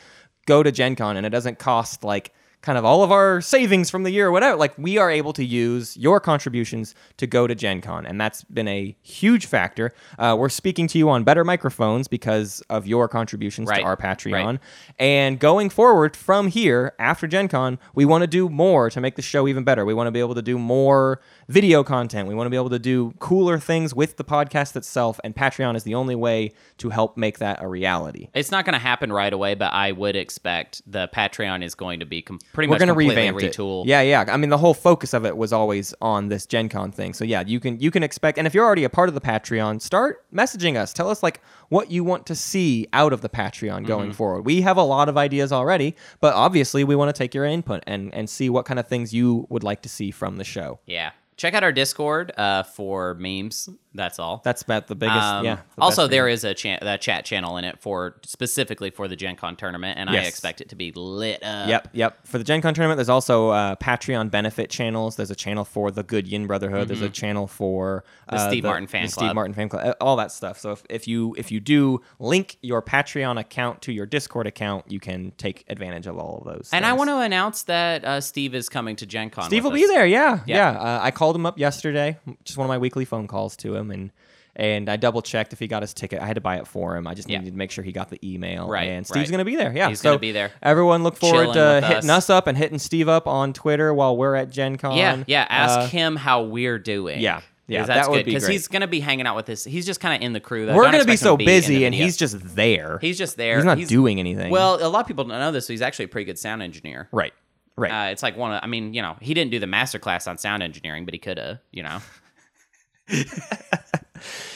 go to Gen Con and it doesn't cost like kind of all of our savings from the year or whatever. Like we are able to use your contributions to go to Gen Con, and that's been a huge factor. Uh, we're speaking to you on better microphones because of your contributions Right. to our Patreon. Right. And going forward from here, after Gen Con, we want to do more to make the show even better. We want to be able to do more video content. We want to be able to do cooler things with the podcast itself. And Patreon is the only way to help make that a reality. It's not going to happen right away, but I would expect the Patreon is going to be com- pretty We're much going to completely revamp it. retooled. Yeah, yeah. I mean, the whole focus of it was always on this Gen Con thing. So yeah, you can you can expect. And if you're already a part of the Patreon, start messaging us. Tell us like what you want to see out of the Patreon going Mm-hmm. forward. We have a lot of ideas already, but obviously we want to take your input and and see what kind of things you would like to see from the show. Yeah. Check out our Discord uh, for memes. That's all. That's about the biggest. Um, yeah. the also, there is a, cha- a chat channel in it for specifically for the Gen Con tournament, and I expect it to be lit up. Yep, yep. For the Gen Con tournament, there's also uh, Patreon benefit channels. There's a channel for the Good Yin Brotherhood. There's a channel for Mm-hmm. The uh, Steve Martin fan the club. Steve Martin fan club. uh, All that stuff. So if, if you if you do link your Patreon account to your Discord account, you can take advantage of all of those. And I want to announce that uh, Steve is coming to Gen Con. Steve will with be there. Yeah, Yeah. yeah. Uh, I called him up yesterday. Just one of my weekly phone calls to him, and and I double checked if he got his ticket. I had to buy it for him. I just Yeah. needed to make sure he got the email. Right, And Steve's right. gonna be there. Yeah, He's so gonna be there. Everyone, look forward Chilling to hitting us. us up and hitting Steve up on Twitter while we're at Gen Con. Yeah, yeah. Ask Uh, him how we're doing. yeah, Yeah, that's that would good be because he's gonna be hanging out with this. He's just kind of in the crew. Though. We're Don't gonna be so to be busy, and he's just there. he's just there. He's not doing anything. Well, a lot of people don't know this. So he's actually a pretty good sound engineer. right, right. Uh, it's like one of. I mean, you know, he didn't do the master class on sound engineering, but he could have. You know.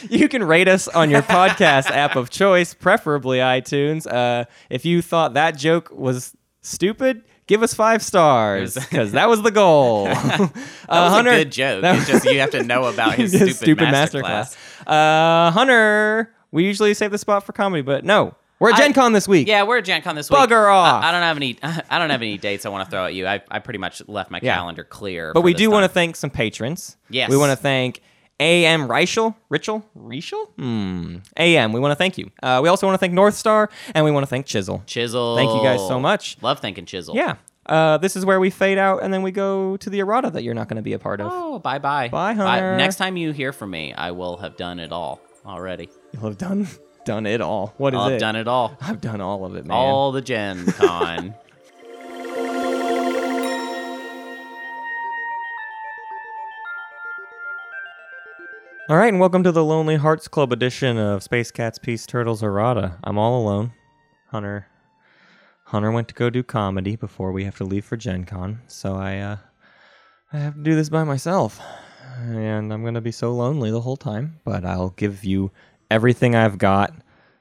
You can rate us on your podcast app of choice, preferably iTunes. Uh, if you thought that joke was stupid, give us five stars because that was the goal. That was a good joke. that- it's just you have to know about his His stupid, master, class. Uh, Hunter, we usually save the spot for comedy, but no, we're at I- Gen Con this week. Yeah, we're at Gen Con this week. Bugger off. I, I don't have any. I don't have any dates I want to throw at you. I, I pretty much left my Yeah. calendar clear. but we do want to thank some patrons. Yes. we want to thank. AM Reichel, Richel, Reichel, hmm. AM. We want to thank you. Uh, we also want to thank North Star, and we want to thank Chisel. Chisel. Thank you guys so much. Love thanking Chisel. Yeah. Uh, this is where we fade out, and then we go to the errata that you're not going to be a part of. Oh, bye bye. Bye, Hunter. next time you hear from me, I will have done it all already. You'll have done done it all. What is it? I've done it all. I've done all of it, man. All the Gen Con. All right, and welcome to the Lonely Hearts Club edition of Space Cats, Peace Turtles, Errata. I'm all alone. Hunter, Hunter went to go do comedy before we have to leave for Gen Con, so I, uh, I have to do this by myself, and I'm gonna be so lonely the whole time. But I'll give you everything I've got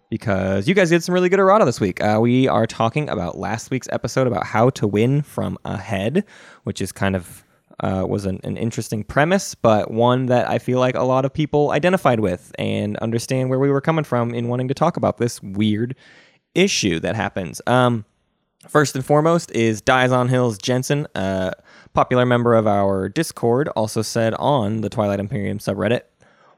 because you guys did some really good errata this week. Uh, we are talking about last week's episode about how to win from ahead, which is kind of uh, was an, an interesting premise, but one that I feel like a lot of people identified with and understand where we were coming from in wanting to talk about this weird issue that happens. Um, First and foremost is Dies on Hills Jensen, a popular member of our Discord, also said on the Twilight Imperium subreddit.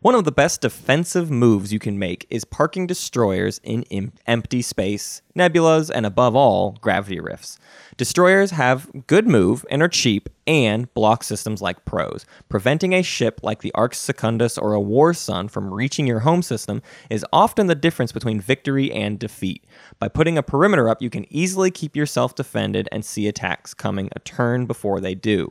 One of the best defensive moves you can make is parking destroyers in em- empty space, nebulas, and above all, gravity rifts. Destroyers have good move and are cheap and block systems like pros. Preventing a ship like the Arc Secundus or a War Sun from reaching your home system is often the difference between victory and defeat. By putting a perimeter up, you can easily keep yourself defended and see attacks coming a turn before they do.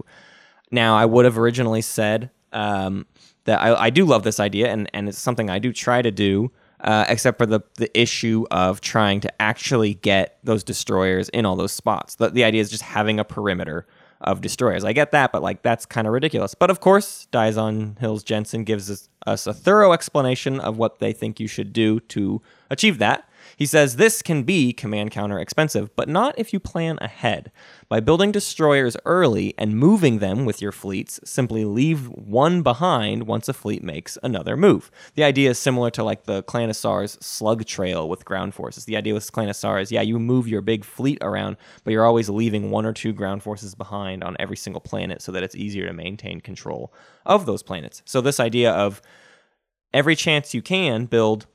Now, I would have originally said um, that I, I do love this idea, and, and it's something I do try to do, uh, except for the, the issue of trying to actually get those destroyers in all those spots. The, the idea is just having a perimeter of destroyers. I get that, but like that's kind of ridiculous. But of course, Dies on Hills Jensen gives us, us a thorough explanation of what they think you should do to achieve that. He says this can be command counter expensive, but not if you plan ahead. By building destroyers early and moving them with your fleets, simply leave one behind once a fleet makes another move. The idea is similar to like the Clan of Saar's slug trail with ground forces. The idea with Clanosaur is yeah, you move your big fleet around, but you're always leaving one or two ground forces behind on every single planet so that it's easier to maintain control of those planets. So this idea of every chance you can build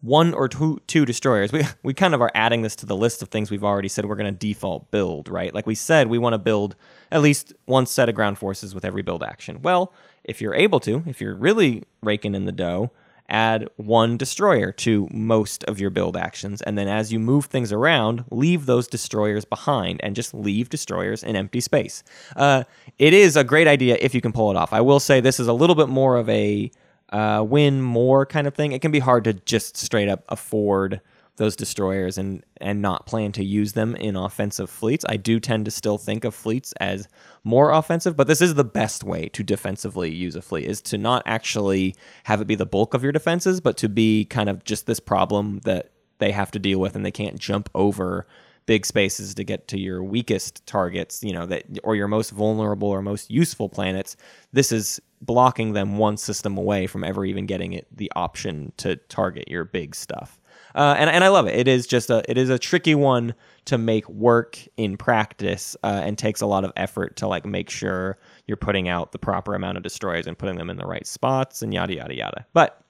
one or two two destroyers. We we kind of are adding this to the list of things we've already said we're going to default build, right? Like we said, we want to build at least one set of ground forces with every build action. Well, if you're able to, if you're really raking in the dough, add one destroyer to most of your build actions, and then as you move things around, leave those destroyers behind and just leave destroyers in empty space. Uh, it is a great idea if you can pull it off. I will say this is a little bit more of a uh, win more kind of thing. It can be hard to just straight up afford those destroyers and and not plan to use them in offensive fleets. I do tend to still think of fleets as more offensive, but this is the best way to defensively use a fleet is to not actually have it be the bulk of your defenses, but to be kind of just this problem that they have to deal with and they can't jump over big spaces to get to your weakest targets, you know, that or your most vulnerable or most useful planets. This is blocking them one system away from ever even getting it the option to target your big stuff. Uh, and and I love it. It is just a it is a tricky one to make work in practice, uh, and takes a lot of effort to like make sure you're putting out the proper amount of destroyers and putting them in the right spots and yada yada yada. But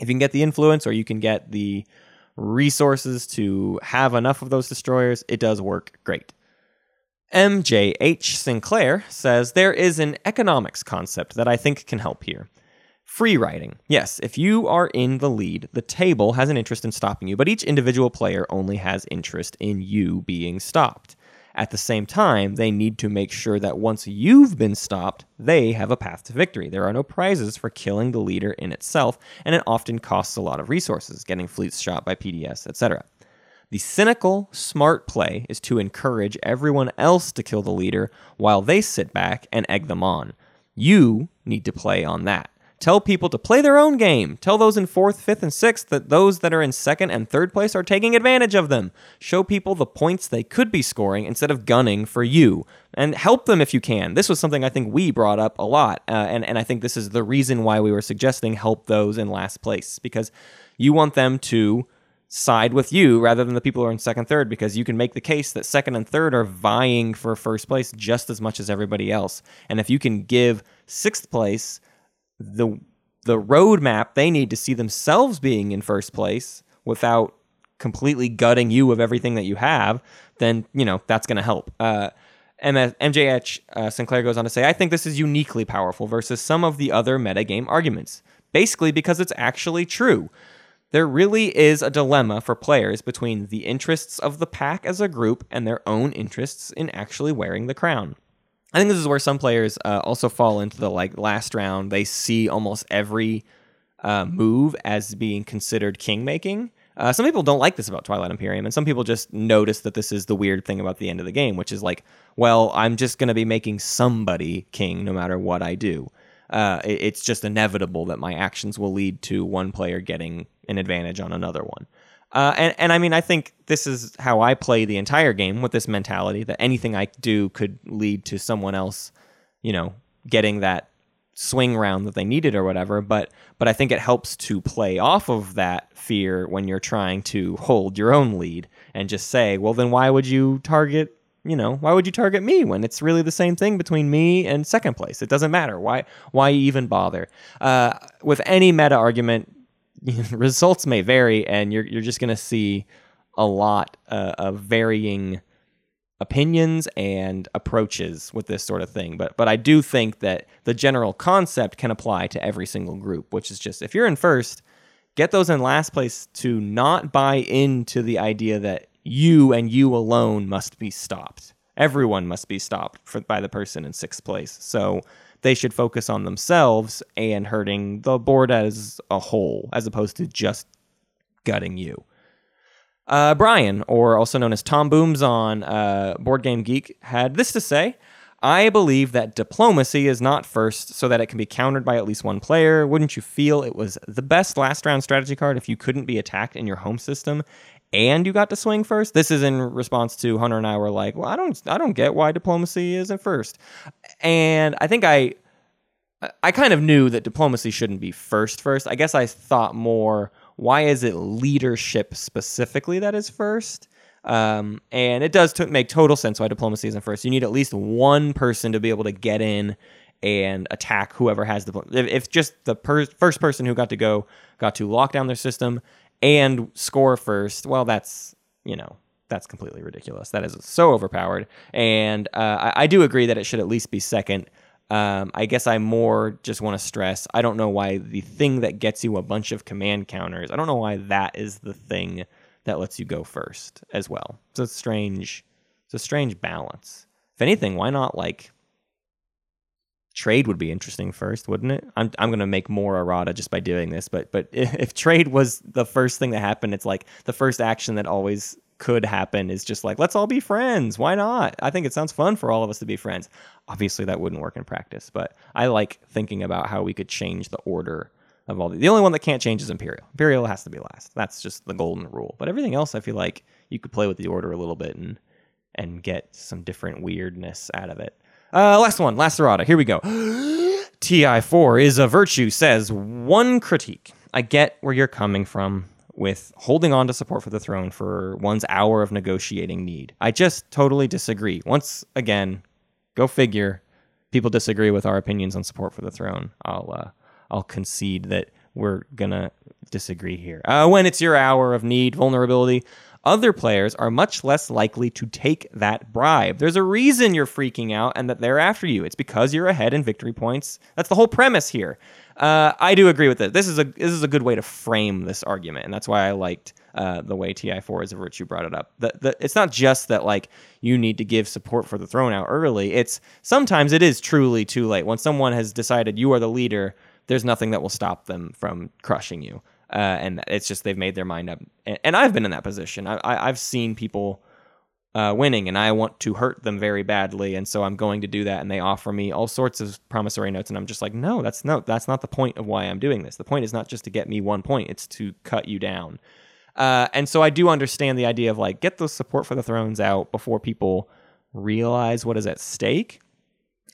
if you can get the influence or you can get the resources to have enough of those destroyers, it does work great. MJH Sinclair says there is an economics concept that I think can help here. Free riding. Yes, if you are in the lead, the table has an interest in stopping you, but each individual player only has interest in you being stopped. At the same time, they need to make sure that once you've been stopped, they have a path to victory. There are no prizes for killing the leader in itself, and it often costs a lot of resources, getting fleets shot by PDS, etc. The cynical, smart play is to encourage everyone else to kill the leader while they sit back and egg them on. You need to play on that. Tell people to play their own game. Tell those in fourth, fifth, and sixth that those that are in second and third place are taking advantage of them. Show people the points they could be scoring instead of gunning for you. And help them if you can. This was something I think we brought up a lot. Uh, and, and I think this is the reason why we were suggesting help those in last place, because you want them to side with you rather than the people who are in second third because you can make the case that second and third are vying for first place just as much as everybody else and if you can give sixth place the the roadmap they need to see themselves being in first place without completely gutting you of everything that you have then you know that's going to help uh, MJH uh, Sinclair goes on to say, I think this is uniquely powerful versus some of the other metagame arguments. Basically, because it's actually true. There really is a dilemma for players between the interests of the pack as a group and their own interests in actually wearing the crown. I think this is where some players uh, also fall into the like last round. They see almost every uh, move as being considered king making. Uh, some people don't like this about Twilight Imperium, and some people just notice that this is the weird thing about the end of the game, which is like, well, I'm just going to be making somebody king no matter what I do. Uh, it, it's just inevitable that my actions will lead to one player getting an advantage on another one. Uh, and, and I mean, I think this is how I play the entire game with this mentality that anything I do could lead to someone else, you know, getting that swing round that they needed or whatever. But but I think it helps to play off of that fear when you're trying to hold your own lead and just say, well, then why would you target? You know, why would you target me when it's really the same thing between me and second place? It doesn't matter. Why? Why even bother? Uh, with any meta argument, results may vary, and you're you're just going to see a lot uh, of varying opinions and approaches with this sort of thing. But but I do think that the general concept can apply to every single group, which is just if you're in first, get those in last place to not buy into the idea that you and you alone must be stopped. Everyone must be stopped for, by the person in sixth place. So they should focus on themselves and hurting the board as a whole, as opposed to just gutting you. Uh, Brian, or also known as Tom Booms on uh, Board Game Geek, had this to say. I believe that diplomacy is not first so that it can be countered by at least one player. Wouldn't you feel it was the best last round strategy card if you couldn't be attacked in your home system and you got to swing first? This is in response to Hunter and I were like, "Well, I don't I don't get why diplomacy isn't first. And I think I I kind of knew that diplomacy shouldn't be first first. I guess I thought more why is it leadership specifically that is first? Um, and it does t- make total sense why diplomacy isn't first. You need at least one person to be able to get in and attack whoever has the. If, if just the per- first person who got to go got to lock down their system and score first, well, that's you know that's completely ridiculous. That is so overpowered. And uh, I, I do agree that it should at least be second. Um, I guess I more just want to stress I don't know why the thing that gets you a bunch of command counters, I don't know why that is the thing that lets you go first as well. It's a strange, it's a strange balance. If anything, why not like trade would be interesting first, wouldn't it? I'm I'm gonna make more errata just by doing this, but but if, if trade was the first thing that happened, it's like the first action that always could happen is just like let's all be friends. Why not? I think it sounds fun for all of us to be friends. Obviously, that wouldn't work in practice, but I like thinking about how we could change the order of all the, the only one that can't change is Imperial. Imperial has to be last. That's just the golden rule. But everything else, I feel like you could play with the order a little bit and and get some different weirdness out of it. Uh, last one, last errata. Here we go. TI4 is a virtue. Says one critique. I get where you're coming from with holding on to support for the throne for one's hour of negotiating need. I just totally disagree. Once again, go figure. People disagree with our opinions on support for the throne. I'll uh, I'll concede that we're gonna disagree here. Uh, when it's your hour of need, vulnerability, other players are much less likely to take that bribe. There's a reason you're freaking out and that they're after you. It's because you're ahead in victory points. That's the whole premise here. Uh, I do agree with this. This is a this is a good way to frame this argument, and that's why I liked uh, the way Ti4 as a virtue brought it up. The, the, it's not just that like you need to give support for the throne out early. It's sometimes it is truly too late when someone has decided you are the leader there's nothing that will stop them from crushing you. Uh, and it's just they've made their mind up. And, and I've been in that position. I, I, have seen people uh, winning, and I want to hurt them very badly, and so I'm going to do that. And they offer me all sorts of promissory notes, and I'm just like, no, that's no, that's not the point of why I'm doing this. The point is not just to get me one point; it's to cut you down. Uh, and so I do understand the idea of like get the support for the thrones out before people realize what is at stake.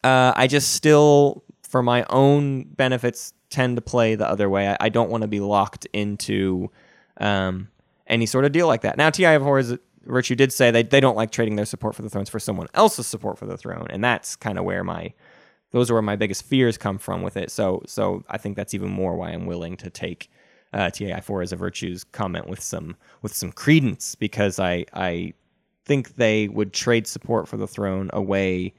Uh, I just still for my own benefits, tend to play the other way. I, I don't want to be locked into um, any sort of deal like that. Now, TI of Horrors, Virtue did say they, they don't like trading their support for the thrones for someone else's support for the throne, and that's kind of where my those are where my biggest fears come from with it. So so I think that's even more why I'm willing to take uh, TI4 as a virtues comment with some with some credence because I I think they would trade support for the throne away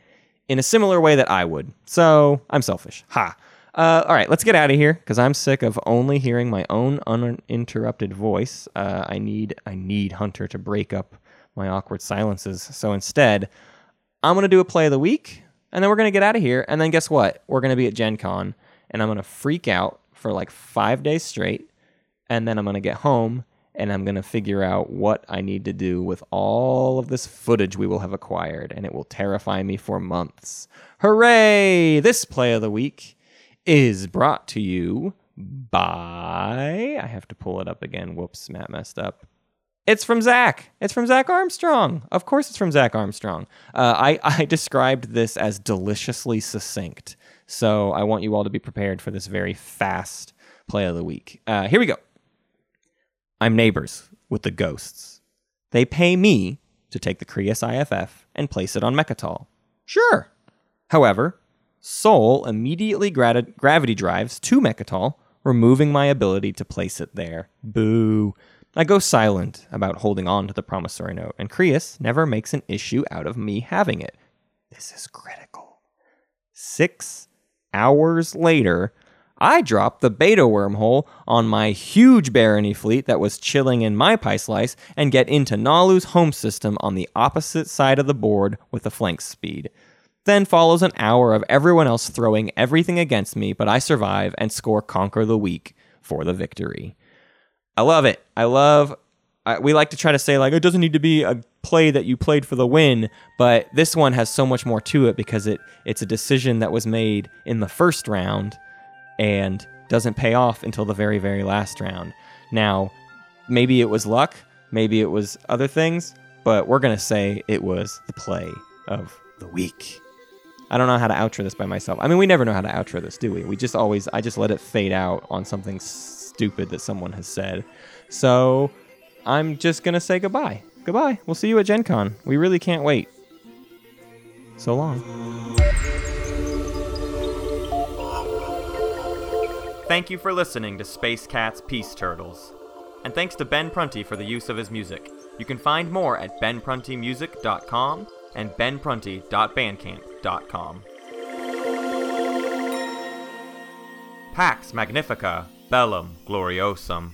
in a similar way that I would. So I'm selfish. Ha. Uh, all right, let's get out of here because I'm sick of only hearing my own uninterrupted voice. Uh, I need I need Hunter to break up my awkward silences. So instead, I'm gonna do a play of the week, and then we're gonna get out of here. And then guess what? We're gonna be at Gen Con, and I'm gonna freak out for like five days straight, and then I'm gonna get home and I'm going to figure out what I need to do with all of this footage we will have acquired, and it will terrify me for months. Hooray! This play of the week is brought to you by. I have to pull it up again. Whoops, Matt messed up. It's from Zach. It's from Zach Armstrong. Of course, it's from Zach Armstrong. Uh, I, I described this as deliciously succinct. So I want you all to be prepared for this very fast play of the week. Uh, here we go. I'm neighbors with the ghosts. They pay me to take the Creuss IFF and place it on Mecatol. Sure. However, Sol immediately gra- gravity drives to Mecatol, removing my ability to place it there. Boo. I go silent about holding on to the promissory note, and Creuss never makes an issue out of me having it. This is critical. Six hours later, I dropped the beta wormhole on my huge barony fleet that was chilling in my pie slice and get into Naalu's home system on the opposite side of the board with a flank speed. Then follows an hour of everyone else throwing everything against me, but I survive and score Conquer the Weak for the victory. I love it. I love. I, we like to try to say, like, it doesn't need to be a play that you played for the win, but this one has so much more to it because it it's a decision that was made in the first round and doesn't pay off until the very, very last round. Now, maybe it was luck, maybe it was other things, but we're going to say it was the play of the week. I don't know how to outro this by myself. I mean, we never know how to outro this, do we? We just always, I just let it fade out on something stupid that someone has said. So I'm just going to say goodbye. Goodbye. We'll see you at Gen Con. We really can't wait. So long. Thank you for listening to Space Cat's Peace Turtles. And thanks to Ben Prunty for the use of his music. You can find more at benpruntymusic.com and benprunty.bandcamp.com. Pax Magnifica, Bellum Gloriosum.